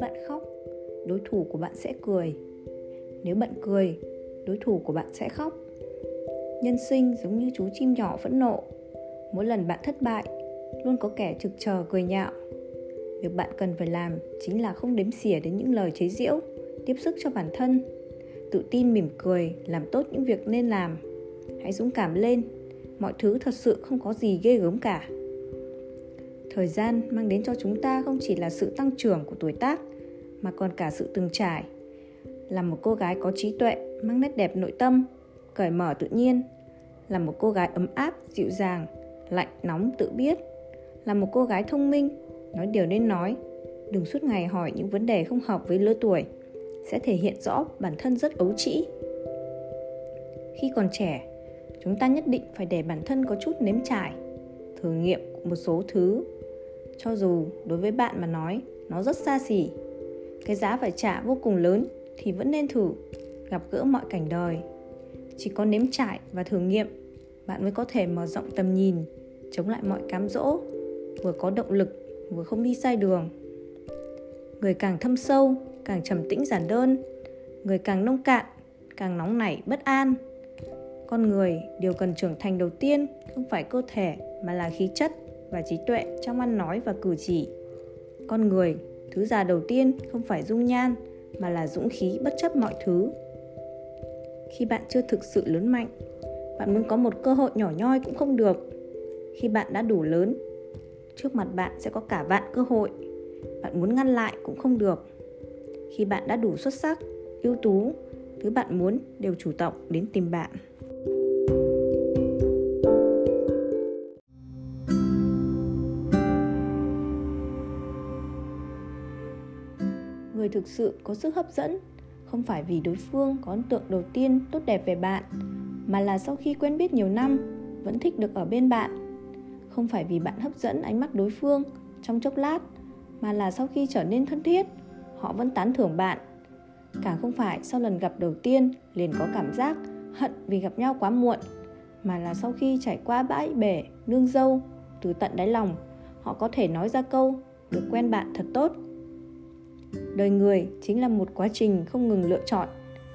bạn khóc, đối thủ của bạn sẽ cười. Nếu bạn cười, đối thủ của bạn sẽ khóc. Nhân sinh giống như chú chim nhỏ phẫn nộ. Mỗi lần bạn thất bại, luôn có kẻ trực chờ cười nhạo. Việc bạn cần phải làm chính là không đếm xỉa đến những lời chế giễu, tiếp sức cho bản thân. Tự tin mỉm cười, làm tốt những việc nên làm. Hãy dũng cảm lên, mọi thứ thật sự không có gì ghê gớm cả thời gian mang đến cho chúng ta không chỉ là sự tăng trưởng của tuổi tác, mà còn cả sự từng trải. Là một cô gái có trí tuệ, mang nét đẹp nội tâm, cởi mở tự nhiên. Là một cô gái ấm áp, dịu dàng, lạnh nóng tự biết. Là một cô gái thông minh, nói điều nên nói. Đừng suốt ngày hỏi những vấn đề không hợp với lứa tuổi, sẽ thể hiện rõ bản thân rất ấu trĩ. Khi còn trẻ, chúng ta nhất định phải để bản thân có chút nếm trải, thử nghiệm một số thứ cho dù đối với bạn mà nói, nó rất xa xỉ. Cái giá phải trả vô cùng lớn thì vẫn nên thử, gặp gỡ mọi cảnh đời. Chỉ có nếm trải và thử nghiệm, bạn mới có thể mở rộng tầm nhìn, chống lại mọi cám dỗ, vừa có động lực, vừa không đi sai đường. Người càng thâm sâu, càng trầm tĩnh giản đơn. Người càng nông cạn, càng nóng nảy, bất an. Con người, điều cần trưởng thành đầu tiên không phải cơ thể mà là khí chất và trí tuệ trong ăn nói và cử chỉ. Con người, thứ già đầu tiên không phải dung nhan, mà là dũng khí bất chấp mọi thứ. Khi bạn chưa thực sự lớn mạnh, bạn muốn có một cơ hội nhỏ nhoi cũng không được. Khi bạn đã đủ lớn, trước mặt bạn sẽ có cả vạn cơ hội, bạn muốn ngăn lại cũng không được. Khi bạn đã đủ xuất sắc, ưu tú, thứ bạn muốn đều chủ động đến tìm bạn. Người thực sự có sức hấp dẫn, không phải vì đối phương có ấn tượng đầu tiên tốt đẹp về bạn, mà là sau khi quen biết nhiều năm, vẫn thích được ở bên bạn. Không phải vì bạn hấp dẫn ánh mắt đối phương trong chốc lát, mà là sau khi trở nên thân thiết, họ vẫn tán thưởng bạn. Càng không phải sau lần gặp đầu tiên liền có cảm giác hận vì gặp nhau quá muộn, mà là sau khi trải qua bãi bể, nương dâu, từ tận đáy lòng, họ có thể nói ra câu, được quen bạn thật tốt đời người chính là một quá trình không ngừng lựa chọn,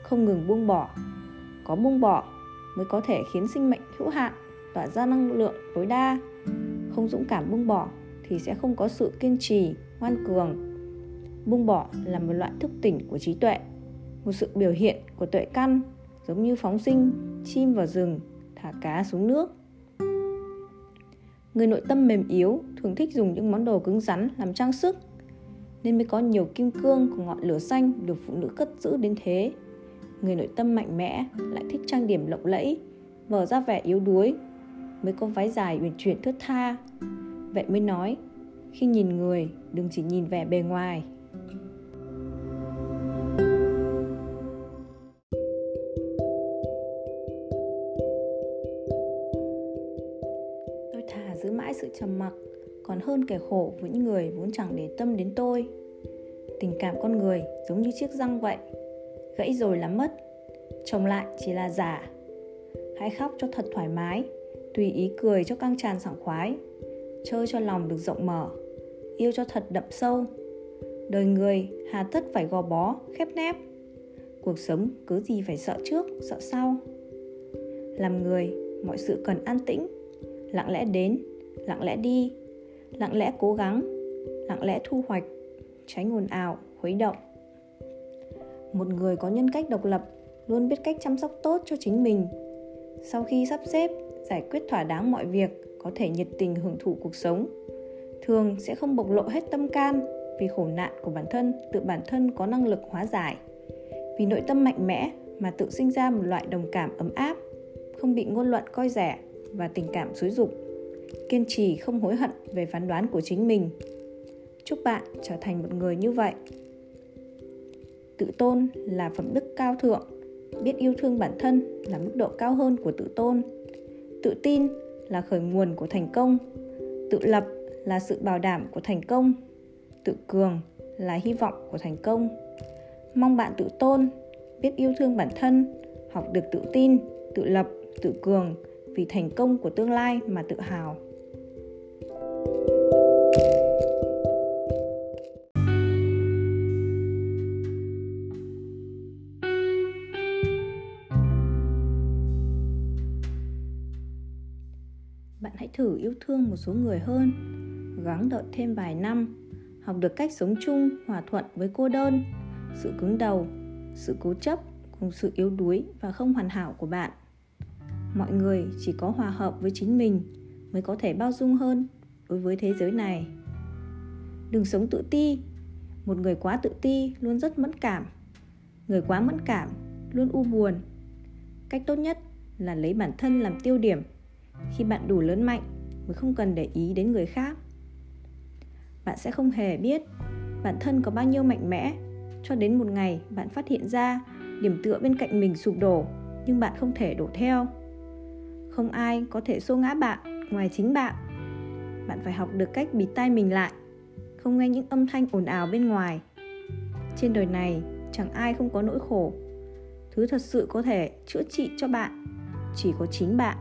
không ngừng buông bỏ. Có buông bỏ mới có thể khiến sinh mệnh hữu hạn tỏa ra năng lượng tối đa. Không dũng cảm buông bỏ thì sẽ không có sự kiên trì, ngoan cường. Buông bỏ là một loại thức tỉnh của trí tuệ, một sự biểu hiện của tuệ căn, giống như phóng sinh, chim vào rừng, thả cá xuống nước. Người nội tâm mềm yếu thường thích dùng những món đồ cứng rắn làm trang sức nên mới có nhiều kim cương của ngọn lửa xanh được phụ nữ cất giữ đến thế. Người nội tâm mạnh mẽ, lại thích trang điểm lộng lẫy vở ra vẻ yếu đuối, mới có váy dài uyển chuyển thướt tha. Vậy mới nói, khi nhìn người, đừng chỉ nhìn vẻ bề ngoài. Tôi thà giữ mãi sự trầm mặc còn hơn kẻ khổ với những người vốn chẳng để tâm đến tôi. Tình cảm con người giống như chiếc răng vậy, gãy rồi là mất trồng lại chỉ là giả. Hãy khóc cho thật thoải mái, tùy ý cười cho căng tràn sảng khoái chơi cho lòng được rộng mở, yêu cho thật đậm sâu. Đời người hà tất phải gò bó, khép nép. Cuộc sống cứ gì phải sợ trước, sợ sau. Làm người, mọi sự cần an tĩnh, lặng lẽ đến, lặng lẽ đi lặng lẽ cố gắng, lặng lẽ thu hoạch tránh ồn ào khuấy động. Một người có nhân cách độc lập luôn biết cách chăm sóc tốt cho chính mình. Sau khi sắp xếp, giải quyết thỏa đáng mọi việc, có thể nhiệt tình hưởng thụ cuộc sống, thường sẽ không bộc lộ hết tâm can vì khổ nạn của bản thân, tự bản thân có năng lực hóa giải. Vì nội tâm mạnh mẽ mà tự sinh ra một loại đồng cảm ấm áp, không bị ngôn luận coi rẻ và tình cảm xúi dục kiên trì không hối hận về phán đoán của chính mình. Chúc bạn trở thành một người như vậy. Tự tôn là phẩm đức cao thượng, biết yêu thương bản thân là mức độ cao hơn của tự tôn. Tự tin là khởi nguồn của thành công. Tự lập là sự bảo đảm của thành công. Tự cường là hy vọng của thành công. Mong bạn tự tôn, biết yêu thương bản thân, học được tự tin, tự lập, tự cường vì thành công của tương lai mà tự hào. Bạn hãy thử yêu thương một số người hơn, gắng đợi thêm vài năm, học được cách sống chung, hòa thuận với cô đơn, sự cứng đầu, sự cố chấp cùng sự yếu đuối và không hoàn hảo của bạn mọi người chỉ có hòa hợp với chính mình mới có thể bao dung hơn đối với thế giới này. Đừng sống tự ti. Một người quá tự ti luôn rất mẫn cảm. Người quá mẫn cảm luôn u buồn. Cách tốt nhất là lấy bản thân làm tiêu điểm. Khi bạn đủ lớn mạnh, mới không cần để ý đến người khác. Bạn sẽ không hề biết bản thân có bao nhiêu mạnh mẽ. Cho đến một ngày bạn phát hiện ra điểm tựa bên cạnh mình sụp đổ, nhưng bạn không thể đổ theo không ai có thể xô ngã bạn ngoài chính bạn. Bạn phải học được cách bịt tai mình lại, không nghe những âm thanh ồn ào bên ngoài. Trên đời này, chẳng ai không có nỗi khổ. Thứ thật sự có thể chữa trị cho bạn chỉ có chính bạn.